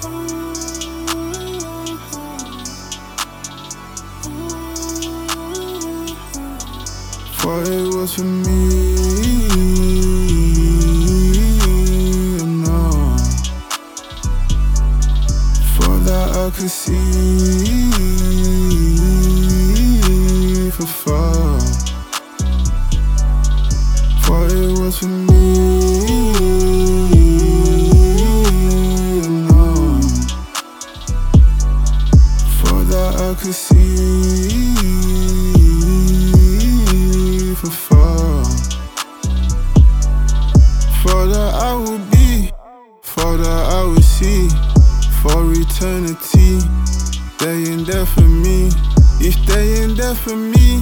Thought it was for me and no. For that I could see For far Thought it was for me I could see for far. I would be, that I would see for eternity. They ain't there for me. If they ain't there for me,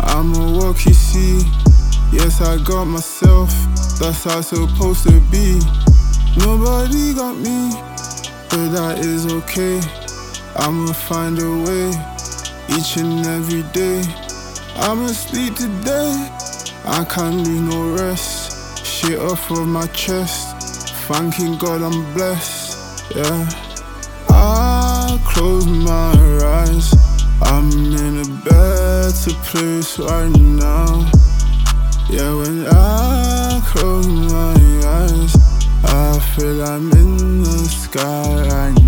I'ma walk you see. Yes, I got myself, that's how it's supposed to be. Nobody got me, but that is okay. I'ma find a way each and every day. I'ma sleep today, I can't lose no rest. Shit off of my chest, thanking God I'm blessed. Yeah, I close my eyes. I'm in a better place right now. Yeah, when I close my eyes, I feel I'm in the sky right now.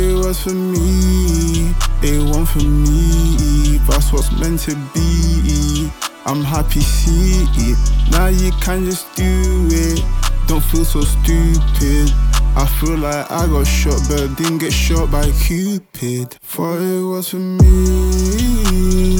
It was for me, it wasn't for me. That's what's meant to be. I'm happy, see it. Now you can just do it. Don't feel so stupid. I feel like I got shot, but didn't get shot by Cupid. For it was for me.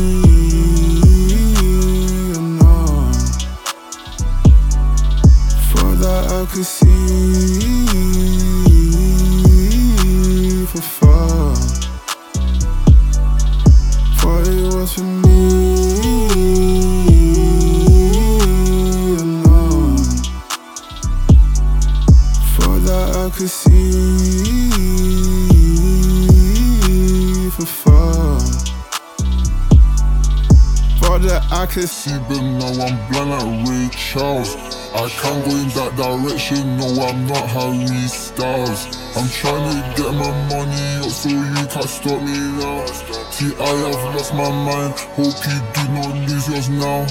For far. Thought that I could see. But now I'm blind like Ray Charles. I can't go in that direction, no, I'm not Harry Styles. I'm trying to get my money up so you can't stop me now. See, I have lost my mind, hope you do not lose yours now.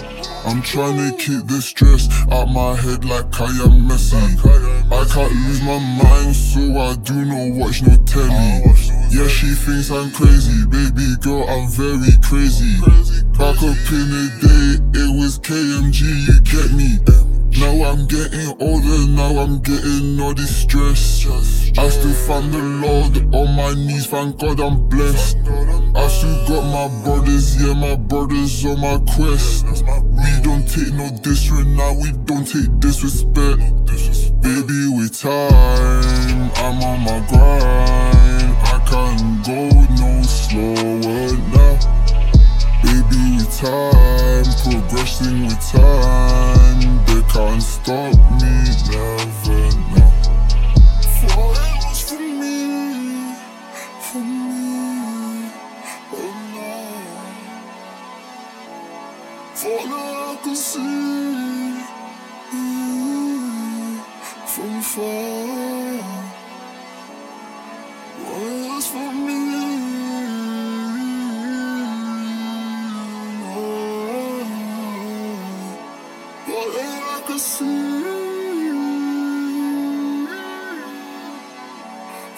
I'm trying to keep the stress out my head like I am Messi. I can't lose my mind, so I do not watch no telly. Yeah, she thinks I'm crazy, baby girl, I'm very crazy. Back up in the day, it was KMG, you get me. Now I'm getting older, now I'm getting all this stress. I still find the Lord on my knees, thank God I'm blessed. I still got my brothers, yeah, my brothers on my quest. We don't take no disrespect, now we don't take disrespect. Baby, with time, I'm on my grind. I can't go no slower now. Baby, with time, progressing with time. They can't stop me, never know. For it was for me, for me, oh no. For all I could see from far. Was for me. oh. I see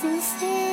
from far.